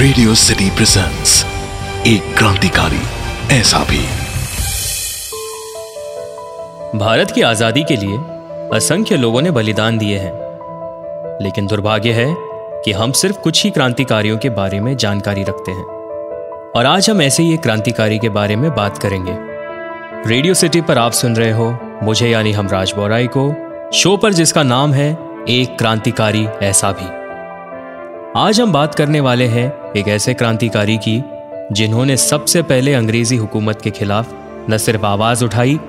Radio City presents एक क्रांतिकारी, ऐसा भी। भारत की आज़ादी के लिए असंख्य लोगों ने बलिदान दिए हैं। लेकिन दुर्भाग्य है कि हम सिर्फ़ कुछ ही क्रांतिकारियों के बारे में जानकारी रखते हैं। और आज हम ऐसे ही एक क्रांतिकारी के बारे में बात करेंगे। रेडियो सिटी पर आप सुन रहे हो, मुझे यानी हम राज बोराई को, शो पर जिसका नाम है, एक क्रांतिकारी ऐसा भी। आज हम बात करने वाले हैं एक ऐसे क्रांतिकारी की, जिन्होंने सबसे पहले अंग्रेज़ी हुकूमत के खिलाफ न सिर्फ़ आवाज़ उठाई,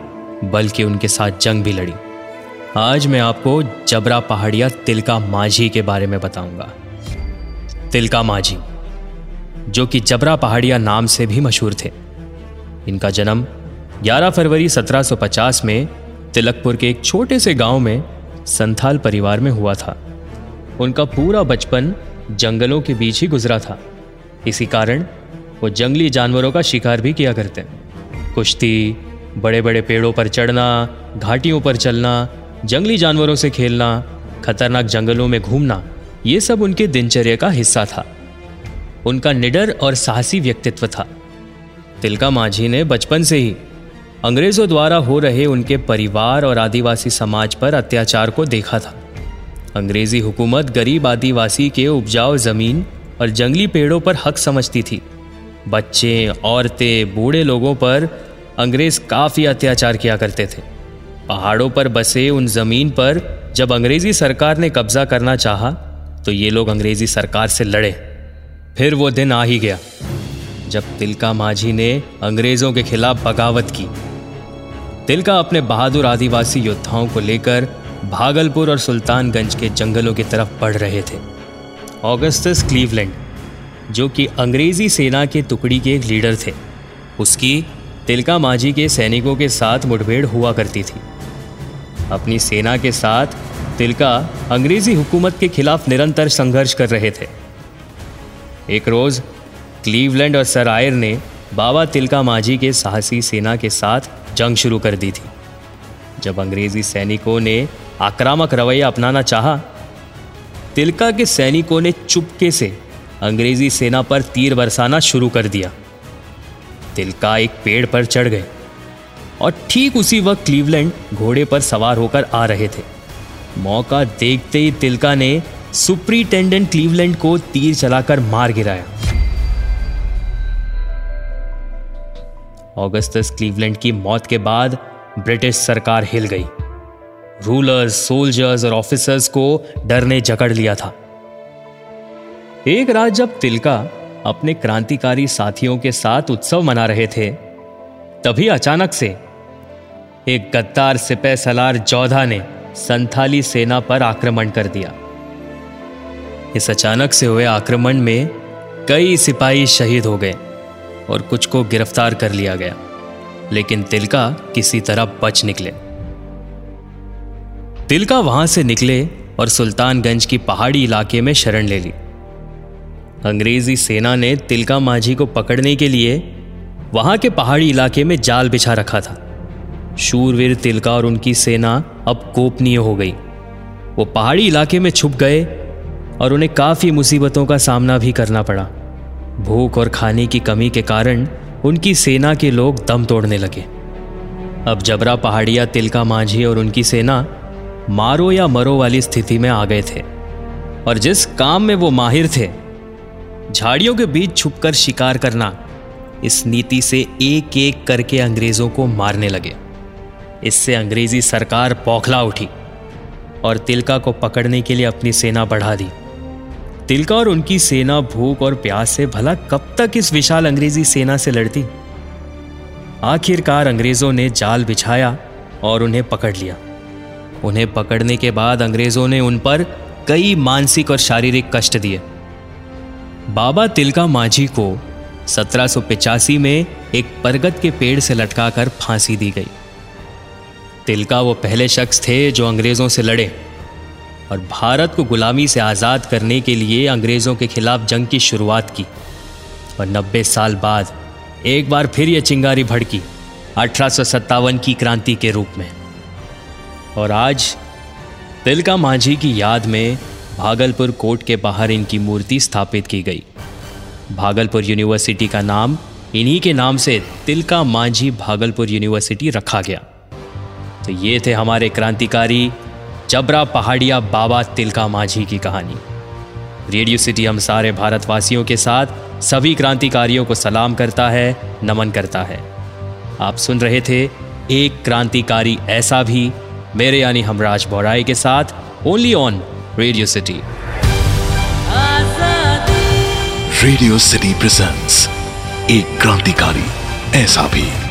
बल्कि उनके साथ जंग भी लड़ी। आज मैं आपको जबरा पहाड़िया तिलका माझी के बारे में बताऊँगा। तिलका माझी, जो कि जबरा पहाड़िया नाम से भी मशहूर थे। इनका जन्म 11 फरवरी 1750 में तिलकपुर के एक छोटे से गाँव में संथाल परिवार में हुआ था। उनका पूरा बचपन जंगलों के बीच ही गुजरा था। इसी कारण वो जंगली जानवरों का शिकार भी किया करते। कुश्ती बड़े बड़े पेड़ों पर चढ़ना, घाटियों पर चलना, जंगली जानवरों से खेलना, खतरनाक जंगलों में घूमना, ये सब उनके दिनचर्या का हिस्सा था। उनका निडर और साहसी व्यक्तित्व था। तिलका माझी ने बचपन से ही अंग्रेज़ों द्वारा हो रहे उनके परिवार और आदिवासी समाज पर अत्याचार को देखा था। अंग्रेज़ी हुकूमत गरीब आदिवासी के उपजाऊ ज़मीन और जंगली पेड़ों पर हक समझती थी। बच्चे, औरतें, बूढ़े लोगों पर अंग्रेज़ काफ़ी अत्याचार किया करते थे। पहाड़ों पर बसे उन ज़मीन पर जब अंग्रेज़ी सरकार ने कब्जा करना चाहा तो ये लोग अंग्रेज़ी सरकार से लड़े। फिर वो दिन आ ही गया, जब तिलका माझी ने अंग्रेज़ों के खिलाफ बगावत की। तिलका अपने बहादुर आदिवासी योद्धाओं को लेकर भागलपुर और सुल्तानगंज के जंगलों की तरफ़ बढ़ रहे थे। ऑगस्टस क्लीवलैंड जो कि अंग्रेज़ी सेना के टुकड़ी के एक लीडर थे, उसकी तिलका माझी के सैनिकों के साथ मुठभेड़ हुआ करती थी। अपनी सेना के साथ तिलका अंग्रेज़ी हुकूमत के खिलाफ निरंतर संघर्ष कर रहे थे। एक रोज क्लीवलैंड और सर आयर ने बाबा तिलका माझी के साहसी सेना के साथ जंग शुरू कर दी थी, जब अंग्रेज़ी सैनिकों ने आक्रामक रवैया अपनाना चाहा, तिलका के सैनिकों ने चुपके से अंग्रेज़ी सेना पर तीर बरसाना शुरू कर दिया। तिलका एक पेड़ पर चढ़ गए और ठीक उसी वक्त क्लीवलैंड घोड़े पर सवार होकर आ रहे थे। मौका देखते ही तिलका ने सुप्रिटेंडेंट क्लीवलैंड को तीर चलाकर मार गिराया। ऑगस्टस क्लीवलैंड की मौत के बाद ब्रिटिश सरकार हिल गई। रूलर्स सोल्जर्स और ऑफिसर्स को डर ने जकड़ लिया था। एक रात जब तिलका अपने क्रांतिकारी साथियों के साथ उत्सव मना रहे थे, तभी अचानक से एक गद्दार सिपह सलार जौधा ने संथाली सेना पर आक्रमण कर दिया। इस अचानक से हुए आक्रमण में कई सिपाही शहीद हो गए और कुछ को गिरफ़्तार कर लिया गया, लेकिन तिलका किसी तरह बच निकले। तिलका वहाँ से निकले और सुल्तानगंज की पहाड़ी इलाके में शरण ले ली। अंग्रेज़ी सेना ने तिलका माझी को पकड़ने के लिए वहाँ के पहाड़ी इलाके में जाल बिछा रखा था। शूरवीर तिलका और उनकी सेना अब गोपनीय हो गई। वो पहाड़ी इलाके में छुप गए और उन्हें काफ़ी मुसीबतों का सामना भी करना पड़ा। भूख और खाने की कमी के कारण उनकी सेना के लोग दम तोड़ने लगे। अब जबरा पहाड़िया तिलका माझी और उनकी सेना मारो या मरो वाली स्थिति में आ गए थे। और जिस काम में वो माहिर थे, झाड़ियों के बीच छुपकर शिकार करना, इस नीति से एक एक करके अंग्रेज़ों को मारने लगे। इससे अंग्रेज़ी सरकार पौखला उठी और तिलका को पकड़ने के लिए अपनी सेना बढ़ा दी। तिलका और उनकी सेना भूख और प्यास से भला कब तक इस विशाल अंग्रेज़ी सेना से लड़ती? आखिरकार अंग्रेज़ों ने जाल बिछाया और उन्हें पकड़ लिया। उन्हें पकड़ने के बाद अंग्रेज़ों ने उन पर कई मानसिक और शारीरिक कष्ट दिए। बाबा तिलका माझी को 1785 में एक परगत के पेड़ से लटकाकर फांसी दी गई। तिलका वो पहले शख्स थे जो अंग्रेज़ों से लड़े और भारत को गुलामी से आज़ाद करने के लिए अंग्रेज़ों के खिलाफ जंग की शुरुआत की और नब्बे साल बाद एक बार फिर यह चिंगारी भड़की, अठारह सौ सत्तावन की क्रांति के रूप में। और आज तिलका मांझी की याद में भागलपुर कोर्ट के बाहर इनकी मूर्ति स्थापित की गई। भागलपुर यूनिवर्सिटी का नाम, इन्हीं के नाम से तिलका मांझी भागलपुर यूनिवर्सिटी रखा गया। तो ये थे हमारे क्रांतिकारी जबरा पहाड़िया बाबा तिलका मांझी की कहानी। रेडियो सिटी हम सारे भारतवासियों के साथ सभी क्रांतिकारियों को सलाम करता है, नमन करता है। आप सुन रहे थे, एक क्रांतिकारी ऐसा भी मेरे यानी हमराज बोराई के साथ only on Radio City Radio City presents एक क्रांतिकारी ऐसा भी।